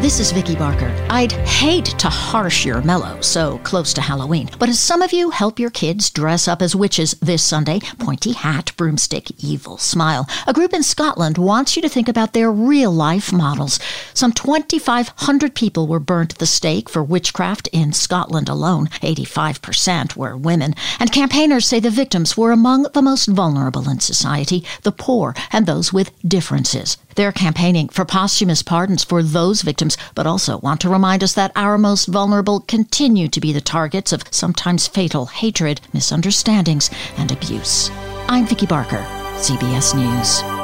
This is Vicki Barker. I'd hate to harsh your mellow so close to Halloween, but as some of you help your kids dress up as witches this Sunday, pointy hat, broomstick, evil smile, a group in Scotland wants you to think about their real life models. Some 2,500 people were burnt at the stake for witchcraft in Scotland alone. 85% were women. And campaigners say the victims were among the most vulnerable in society, the poor and those with differences. They're campaigning for posthumous pardons for those victims, but also want to remind us that our most vulnerable continue to be the targets of sometimes fatal hatred, misunderstandings, and abuse. I'm Vicki Barker, CBS News.